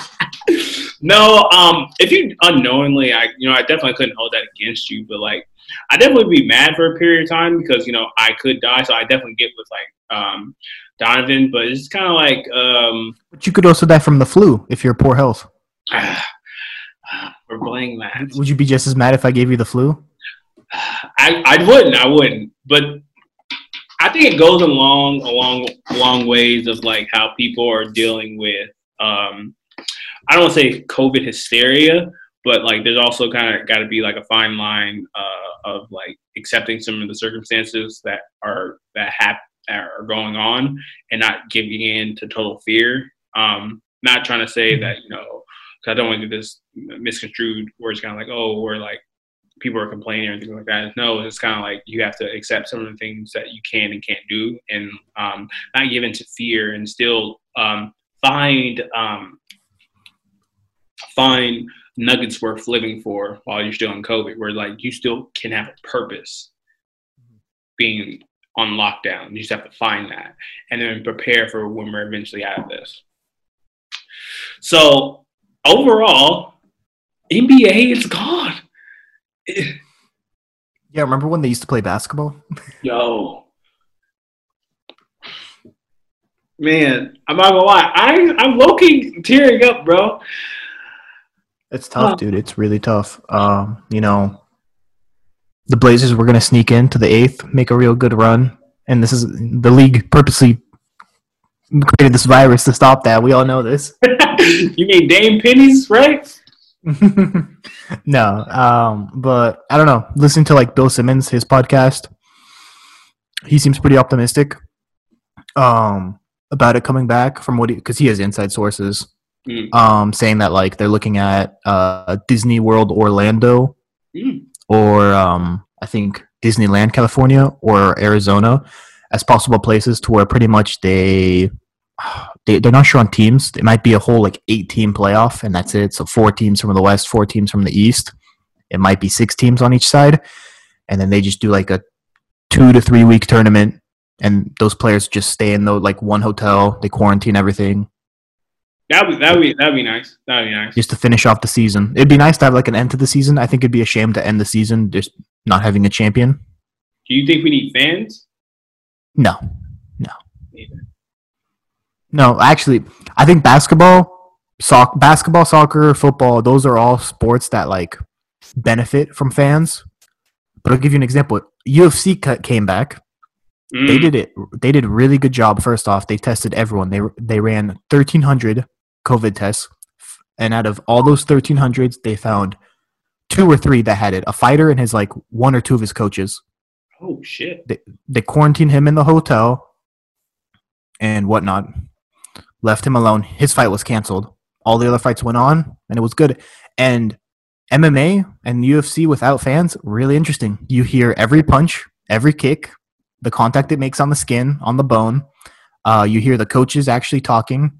Speaker 2: [LAUGHS] no, um, if you unknowingly, I you know, I definitely couldn't hold that against you, but like, I definitely be mad for a period of time because you know I could die, so I definitely get with like um Donovan, but it's kind of like um
Speaker 3: But you could also die from the flu if you're poor health. [SIGHS]
Speaker 2: we're playing that.
Speaker 3: Would you be just as mad if I gave you the flu? [SIGHS]
Speaker 2: I I wouldn't, I wouldn't, but I think it goes along along long ways of like how people are dealing with um I don't want to say COVID hysteria, but like there's also kind of got to be like a fine line uh, of like accepting some of the circumstances that are that have are going on and not giving in to total fear. Um, not trying to say that you know, 'cause I don't want to do this misconstrued where it's kind of like oh we're like people are complaining or things like that. No, it's kind of like you have to accept some of the things that you can and can't do, and um, not give in to fear, and still um, find um, find nuggets worth living for while you're still in COVID, where like you still can have a purpose being on lockdown. You just have to find that and then prepare for when we're eventually out of this. So overall, NBA is gone. [LAUGHS]
Speaker 3: Yeah, remember when they used to play basketball? [LAUGHS]
Speaker 2: Yo. Man, I'm not gonna lie. I I'm lowkey tearing up, bro.
Speaker 3: It's tough,
Speaker 2: Oh.
Speaker 3: dude. It's really tough. Um, you know, the Blazers were gonna sneak into the eighth, make a real good run, and this is the league purposely created this virus to stop that. We all know this. [LAUGHS]
Speaker 2: you mean Dame Pennies, right? [LAUGHS]
Speaker 3: no, um, but I don't know. Listening to like Bill Simmons, his podcast, he seems pretty optimistic um, about it coming back from what because he, has inside sources
Speaker 2: Mm.
Speaker 3: um, saying that like they're looking at uh, Disney World Orlando. Or um, I think Disneyland California or Arizona as possible places to where pretty much they [SIGHS] they they're not sure on teams. It might be a whole like eight team playoff, and that's it. So four teams from the west, four teams from the east. It might be six teams on each side, and then they just do like a two to three week tournament, and those players just stay in the like one hotel. They quarantine everything
Speaker 2: That'd be that'd be that'd be nice. That'd be nice.
Speaker 3: just to finish off the season. It'd be nice to have like an end to the season. I think it'd be a shame to end the season just not having a champion.
Speaker 2: Do you think we need fans?
Speaker 3: No, no,
Speaker 2: Neither.
Speaker 3: no. Actually, I think basketball, soc- basketball, soccer, football. Those are all sports that like benefit from fans. But I'll give you an example. UFC cut came back.
Speaker 2: Mm.
Speaker 3: They did it. They did a really good job. First off, they tested everyone. They they ran thirteen hundred COVID tests, and out of all those thirteen hundreds, they found two or three that had it. A fighter and his like one or two of his coaches.
Speaker 2: Oh shit.
Speaker 3: They they quarantined him in the hotel and whatnot. Left him alone. His fight was canceled. All the other fights went on, and it was good. And MMA and UFC without fans, really interesting. You hear every punch, every kick, the contact it makes on the skin, on the bone. Uh, you hear the coaches actually talking.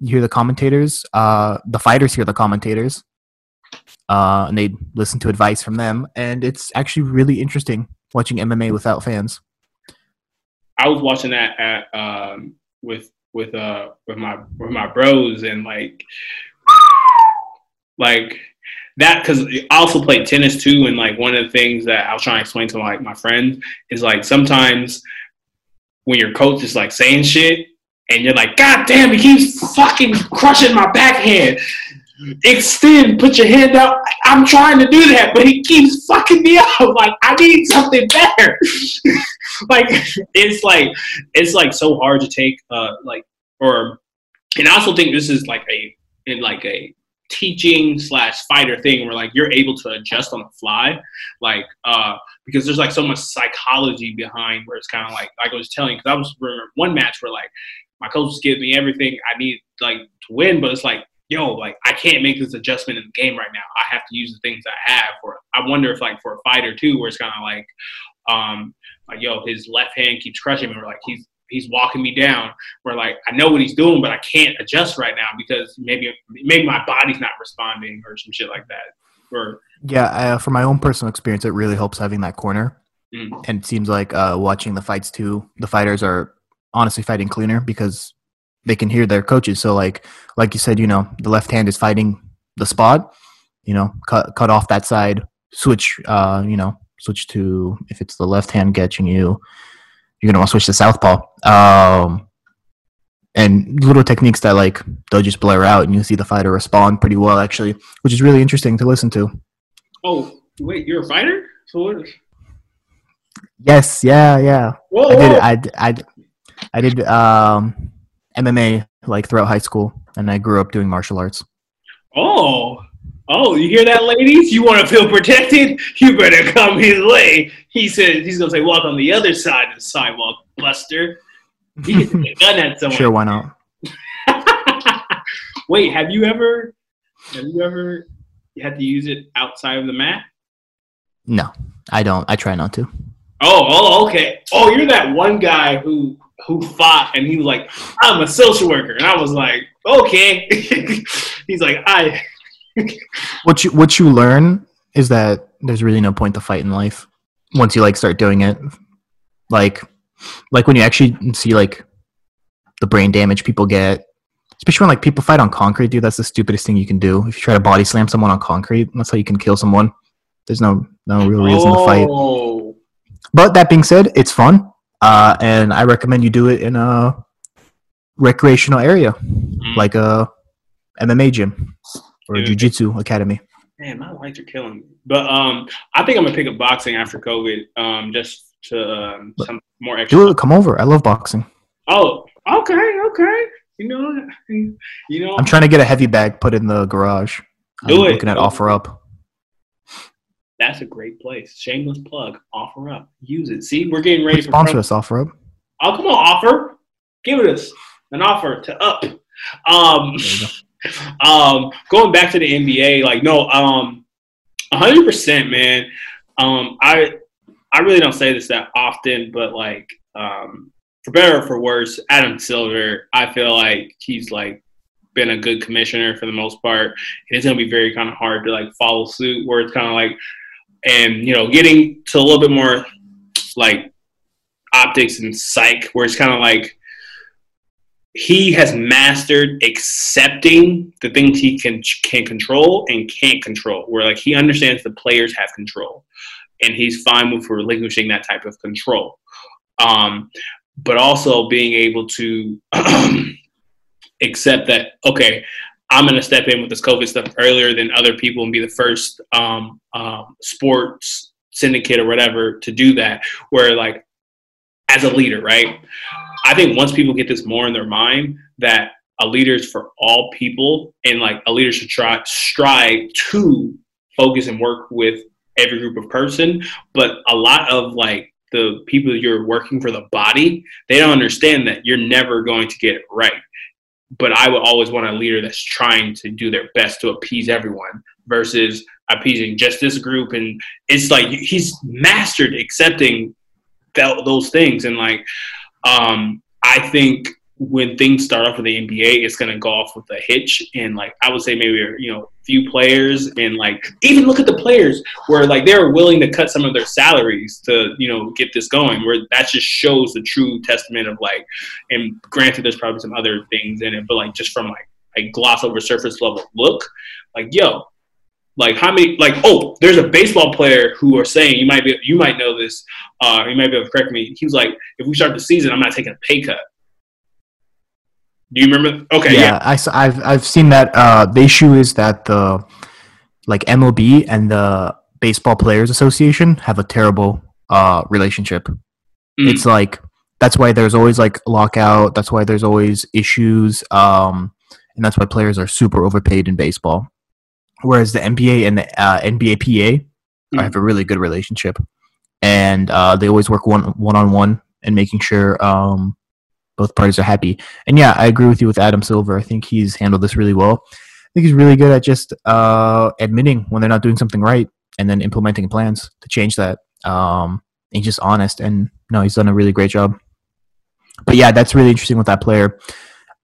Speaker 3: You hear the commentators. Uh, the fighters hear the commentators, uh, and they listen to advice from them. And it's actually really interesting watching MMA without fans.
Speaker 2: I was watching that at um with with uh with my with my bros and like like that because I also played tennis too and like one of the things that I was trying to explain to like my friends is like sometimes when your coach is like saying shit and you're like god damn he keeps fucking crushing my backhand extend put your hand out. I'm trying to do that but he keeps fucking me [LAUGHS] up. Like I need something better. [LAUGHS] Like it's like it's like so hard to take uh like or and I also think this is like a in like a teaching slash fighter thing where like you're able to adjust on the fly. Like uh because there's like so much psychology behind where it's kind of like like I was telling because I was remember one match where like my coach was giving me everything I need like to win but it's like yo like I can't make this adjustment in the game right now I have to use the things I have or I wonder if like for a fighter too where it's kind of like um like yo his left hand keeps crushing me or like he's he's walking me down where like I know what he's doing, but I can't adjust right now because maybe maybe my body's not responding or some shit like that. Or
Speaker 3: Yeah, uh, from my own personal experience, it really helps having that corner.
Speaker 2: Mm.
Speaker 3: And it seems like uh, watching the fights too, the fighters are honestly fighting cleaner because they can hear their coaches. So like like you said, you know, the left hand is fighting the spot. You know, cut cut off that side, switch. Uh, you know, switch to if it's the left hand catching you, you're gonna want to switch to southpaw. Um, and little techniques that like they'll just blur out, and you see the fighter respond pretty well actually, which is really interesting to listen to.
Speaker 2: oh wait, you're a fighter? So what?
Speaker 3: Yes, yeah, yeah.
Speaker 2: Whoa,
Speaker 3: I did.
Speaker 2: whoa.
Speaker 3: I, I, I did um, MMA like throughout high school, and I grew up doing martial arts.
Speaker 2: oh. Oh, you hear that, ladies? You want to feel protected? You better come his way. He said he's gonna say, "Walk on the other side of the sidewalk, Buster." He can a gun at someone.
Speaker 3: Sure, why not? [LAUGHS]
Speaker 2: Wait, have you ever have you ever had to use it outside of the mat?
Speaker 3: No, I don't. I try not to.
Speaker 2: Oh, oh, okay. Oh, you're that one guy who who fought and he was like, I'm a social worker. And I was like, okay. [LAUGHS] He's like, I [LAUGHS]
Speaker 3: What you what you learn is that there's really no point to fight in life once you like start doing it. Like, like when you actually see like the brain damage people get, especially when like people fight on concrete, dude. That's the stupidest thing you can do. If you try to body slam someone on concrete, that's how you can kill someone. There's no no real reason to fight.
Speaker 2: Oh.
Speaker 3: But that being said, it's fun, uh, and I recommend you do it in a recreational area,
Speaker 2: Mm.
Speaker 3: like a MMA gym or a
Speaker 2: Yeah.
Speaker 3: jiu-jitsu academy.
Speaker 2: Man, my lights are killing me. But um, I think I'm gonna pick up boxing after COVID, um, just to um, some more extra.
Speaker 3: Do it. Come over. I love boxing.
Speaker 2: Oh, okay, okay. You know, [LAUGHS] you know.
Speaker 3: I'm trying to get a heavy bag put in the garage. I'm
Speaker 2: Do it.
Speaker 3: looking at offer up.
Speaker 2: That's a great place. Shameless plug. Offer up. Use it. See, we're getting ready for.
Speaker 3: Sponsor us. Offer up.
Speaker 2: Oh, come on, offer. Give it us an offer to up. Um,
Speaker 3: you [LAUGHS]
Speaker 2: um, going back to the NBA, like no, um, hundred percent, man. Um, I I really don't say this that often, but like um, for better or for worse, Adam Silver, I feel like he's like been a good commissioner for the most part. and It's gonna be very kind of hard to like follow suit where it's kind of like, and you know, getting to a little bit more like optics and psych, where it's kind of like he has mastered accepting the things he can can control and can't control. Where like he understands the players have control, and he's fine with relinquishing that type of control. Um, but also being able to [CLEARS THROAT] accept that okay, I'm going to step in with this COVID stuff earlier than other people and be the first um, um, sports syndicate or whatever to do that. Where like as a leader, right? I think once people get this more in their mind that a leader is for all people and like a leader should try strive to focus and work with every group of person but a lot of like the people you're working for the body they don't understand that you're never going to get it right but i would always want a leader that's trying to do their best to appease everyone versus appeasing just this group. And it's like he's mastered accepting those things. And like um, I think when things start off with the NBA, it's going to go off with a hitch. And like, I would say maybe, you know, few players and like, even look at the players where like they're willing to cut some of their salaries to, you know, get this going where that just shows the true testament of like, and granted, there's probably some other things in it, but like just from like a gloss over surface level look, like, yo, like how many like oh there's a baseball player who are saying you might be you might know this uh you might be able to correct me he was like if we start the season i'm not taking a pay cut do you remember okay yeah,
Speaker 3: yeah. I, i've i've seen that uh the issue is that the like mlb and the baseball players association have a terrible uh relationship mm. it's like that's why there's always like lockout that's why there's always issues um and that's why players are super overpaid in baseball whereas the NBA and the uh, NBAPA mm. have a really good relationship, and uh, they always work one one on one and making sure um, both parties are happy. And yeah, I agree with you with Adam Silver. I think he's handled this really well. I think he's really good at just uh, admitting when they're not doing something right and then implementing plans to change that. Um, he's just honest, and no, he's done a really great job. But yeah, that's really interesting with that player.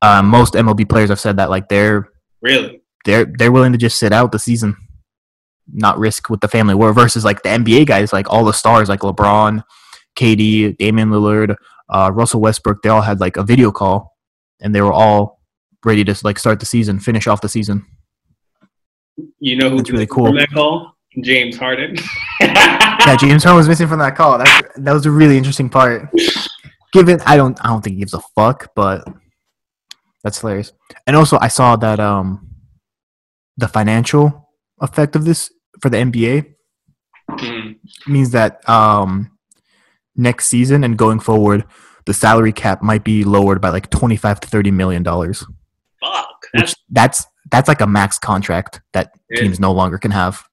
Speaker 3: Uh, most MLB players have said that like they're
Speaker 2: really
Speaker 3: they're they're willing to just sit out the season, not risk with the family. Where versus like the NBA guys, like all the stars, like LeBron, KD, Damian Lillard, uh, Russell Westbrook, they all had like a video call, and they were all ready to like start the season, finish off the season.
Speaker 2: You know who's really cool from that call? James Harden. [LAUGHS]
Speaker 3: yeah, James Harden was missing from that call. That that was a really interesting part. Given I don't I don't think he gives a fuck, but that's hilarious. And also I saw that um the financial effect of this for the NBA mm. means that um, next season and going forward, the salary cap might be lowered by like twenty five to thirty million dollars.
Speaker 2: Fuck,
Speaker 3: that's that's that's like a max contract that teams no longer can have.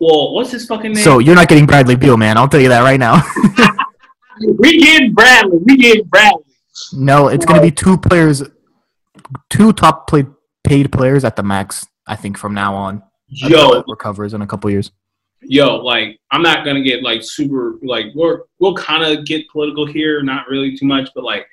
Speaker 2: Well, what's his fucking name?
Speaker 3: So you're not getting Bradley Beal, man. I'll tell you that right now. [LAUGHS]
Speaker 2: we get Bradley. We get Bradley.
Speaker 3: No, it's going to be two players, two top play, paid players at the max. I think from now on,
Speaker 2: yo
Speaker 3: recovers in a couple years.
Speaker 2: Yo, like I'm not gonna get like super like we're we'll kind of get political here, not really too much, but like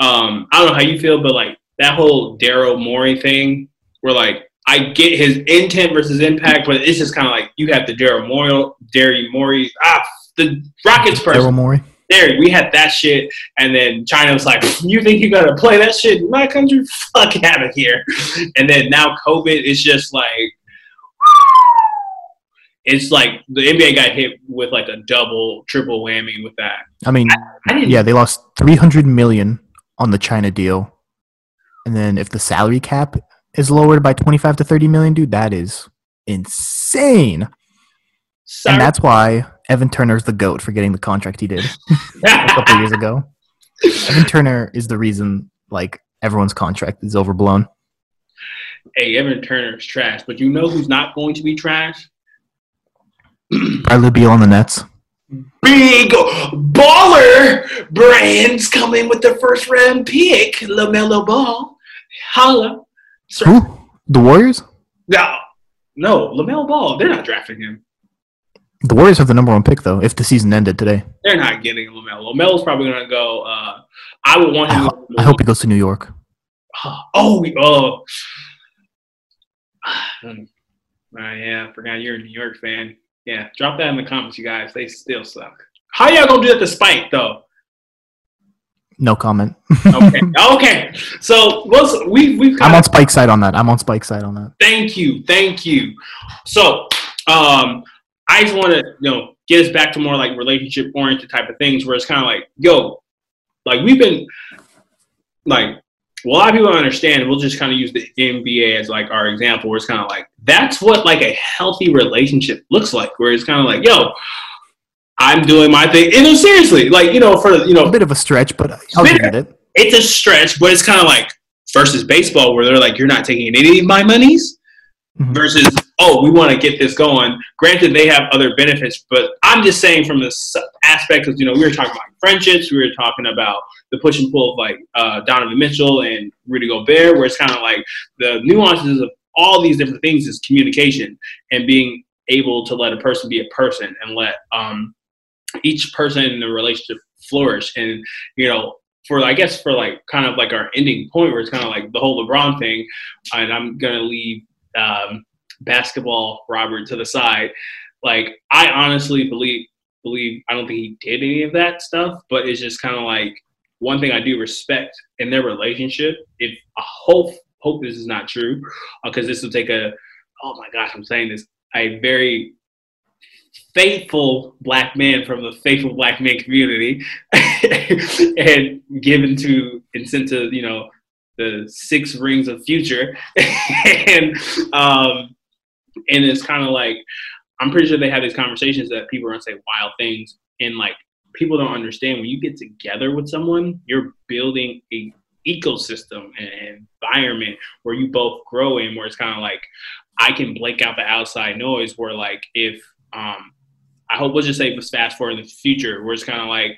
Speaker 2: um I don't know how you feel, but like that whole Daryl Morey thing, where like I get his intent versus impact, but it's just kind of like you have the Daryl Morey, Daryl Morey, ah, the Rockets person.
Speaker 3: Daryl Morey
Speaker 2: there we had that shit, and then China was like, "You think you gotta play that shit in my country? Fuck out of here!" And then now COVID is just like, it's like the NBA got hit with like a double, triple whammy with that.
Speaker 3: I mean, I, I yeah, they lost three hundred million on the China deal, and then if the salary cap is lowered by twenty five to thirty million, dude, that is insane. Sorry. And that's why Evan Turner's the goat for getting the contract he did a couple years ago. [LAUGHS] Evan Turner is the reason like everyone's contract is overblown.
Speaker 2: Hey, Evan Turner is trash, but you know who's not going to be trash?
Speaker 3: Bradley Beal on the Nets.
Speaker 2: Big baller brands coming with the first round pick, LaMelo Ball. Holla.
Speaker 3: Who? The Warriors?
Speaker 2: No, no, LaMelo Ball. They're not drafting him.
Speaker 3: The Warriors have the number one pick though. If the season ended today,
Speaker 2: They're not getting Lamelo. Lamelo's probably gonna go. Uh, I would want
Speaker 3: I,
Speaker 2: him.
Speaker 3: ho- I hope he goes to New York. [SIGHS]
Speaker 2: Oh, we, oh. Uh, [SIGHS] yeah, I forgot you're a New York fan. Yeah, drop that in the comments, you guys. They still suck. How y'all gonna do that to Spike though?
Speaker 3: No comment.
Speaker 2: Okay, [LAUGHS] okay. So we we've
Speaker 3: I'm on Spike's side on that. I'm on Spike's side on that.
Speaker 2: thank you, thank you. So um, I just want to you know get us back to more like relationship oriented type of things where it's kind of like yo, like we've been like well, a lot of people don't understand. We'll just kind of use the NBA as like our example, where it's kind of like that's what like a healthy relationship looks like, where it's kind of like, yo, I'm doing my thing. And no, seriously, like you know, for you know,
Speaker 3: A bit of a stretch, but I'll
Speaker 2: Bit-
Speaker 3: give it it.
Speaker 2: it's a stretch, but it's kind of like versus baseball, where they're like, you're not taking any of my monies,
Speaker 3: Mhm.
Speaker 2: versus oh, we want to get this going. Granted, they have other benefits, but I'm just saying from the aspect of you know we were talking about friendships, we were talking about the push and pull of like uh, Donovan Mitchell and Rudy Gobert, where it's kind of like the nuances of all these different things is communication and being able to let a person be a person and let um, each person in the relationship flourish. And you know, for I guess for like kind of like our ending point, where it's kind of like the whole LeBron thing, and I'm gonna leave um, basketball Robert to the side. Like I honestly believe believe I don't think he did any of that stuff, but it's just kind of like one thing I do respect in their relationship. If I hope hope this is not true, because this will take a oh my gosh, I'm saying this a very faithful black man from the faithful black man community [LAUGHS] and given to incentive, you know, the six rings of future [LAUGHS] and um and it's kind of like i'm pretty sure they have these conversations that people are gonna say wild things. And like people don't understand when you get together with someone you're building a ecosystem and environment where you both grow in where it's kind of like i can blank out the outside noise where like if um i hope we'll just say let's fast forward in the future where it's kind of like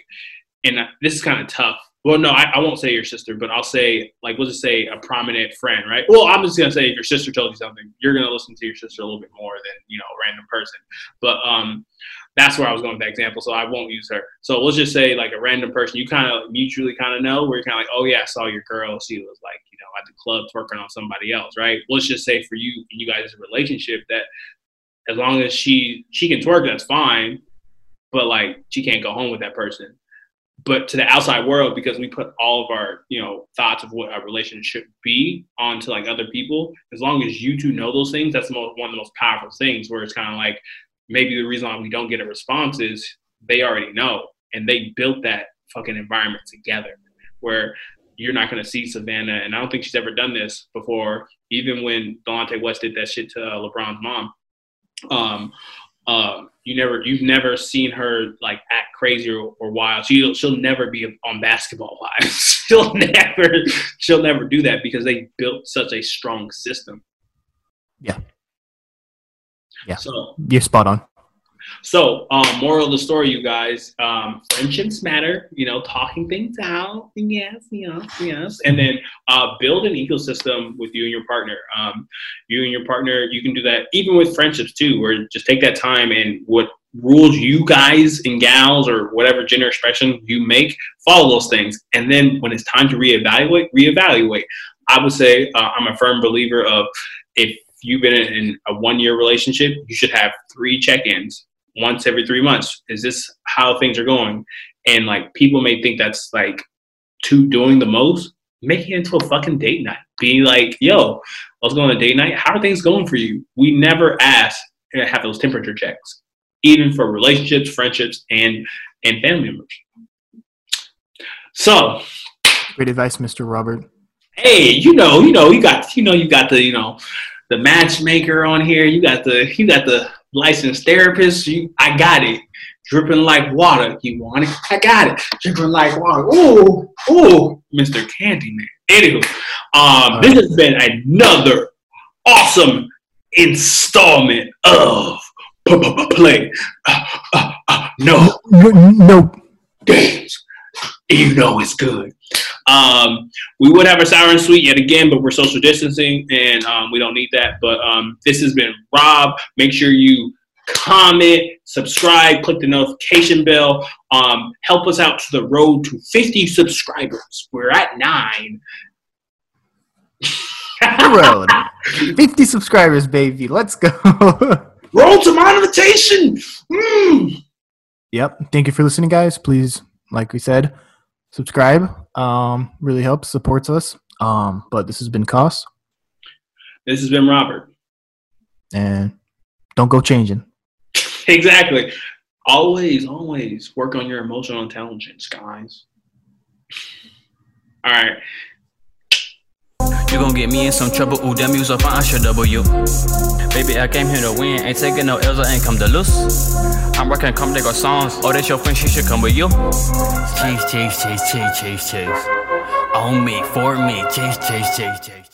Speaker 2: and this is kind of tough well, no, I, I won't say your sister, but I'll say, like, we'll just say a prominent friend, right? Well, I'm just gonna say if your sister told you something, you're gonna listen to your sister a little bit more than you know a random person. But um, that's where I was going with that example, so I won't use her. So let's just say like a random person you kind of mutually kind of know, where you're kind of like, oh yeah, I saw your girl. She was like, you know, at the club twerking on somebody else, right? Let's just say for you and you guys' relationship that as long as she she can twerk, that's fine. But like she can't go home with that person but to the outside world because we put all of our you know thoughts of what a relationship should be onto like other people as long as you two know those things that's the most, one of the most powerful things where it's kind of like maybe the reason why we don't get a response is they already know and they built that fucking environment together where you're not going to see Savannah, and I don't think she's ever done this before. Even when Delonte West did that shit to uh, LeBron's mom, um, um, you never you've never seen her like act crazy or, or wild. She'll she'll never be on basketball [LAUGHS] wives. she'll never she'll never do that because they built such a strong system.
Speaker 3: Yeah. Yeah.
Speaker 2: So
Speaker 3: You're spot on.
Speaker 2: So um, moral of the story, you guys, um, friendships matter. You know, talking things out. Yes, yes, yes, and then uh, build an ecosystem with you and your partner. Um, you and your partner, you can do that even with friendships too. Where just take that time and what rules you guys and gals or whatever gender expression you make, follow those things, and then when it's time to reevaluate, reevaluate. I would say uh, I'm a firm believer of if you've been in a one year relationship, you should have three check ins once every three months. Is this how things are going? And like people may think that's like two doing the most. Make it into a fucking date night. Be like, yo, let's go on a date night. How are things going for you? We never ask and have those temperature checks, even for relationships, friendships, and and family members. So
Speaker 3: Great advice, Mr. Robert.
Speaker 2: hey, you know, you know, you got, you know, you got the, you know, the matchmaker on here. You got the, you got the licensed therapist. You, I got it. Dripping like water. You want it? I got it. Dripping like water. Ooh, ooh, Mr. Candyman. Anywho, um, this has been another awesome installment of Play. Uh, uh, uh, no
Speaker 3: No, no
Speaker 2: games. You know it's good. Um, we would have a sour and sweet yet again, but we're social distancing and um, we don't need that. But um, this has been Rob. Make sure you comment, subscribe, click the notification bell. Um, help us out to the road to 50 subscribers. We're at nine.
Speaker 3: The road. 50 subscribers, baby. Let's go. [LAUGHS]
Speaker 2: Roll to monetization. Mm.
Speaker 3: yep. Thank you for listening, guys. Please, like we said, subscribe. Um, really helps, supports us. Um, but this has been Cost,
Speaker 2: This has been Robert.
Speaker 3: and don't go changing. [LAUGHS]
Speaker 2: Exactly. Always, always work on your emotional intelligence, guys. All right.
Speaker 1: You gon' get me in some trouble, ooh, damn you so fine, I should double you. Baby, I came here to win, ain't taking no L's, I ain't come to lose. I'm rocking come they got songs, oh, that's your friend, she should come with you. Chase, chase, chase, chase, chase, chase. On me, for me, chase, chase, chase, chase.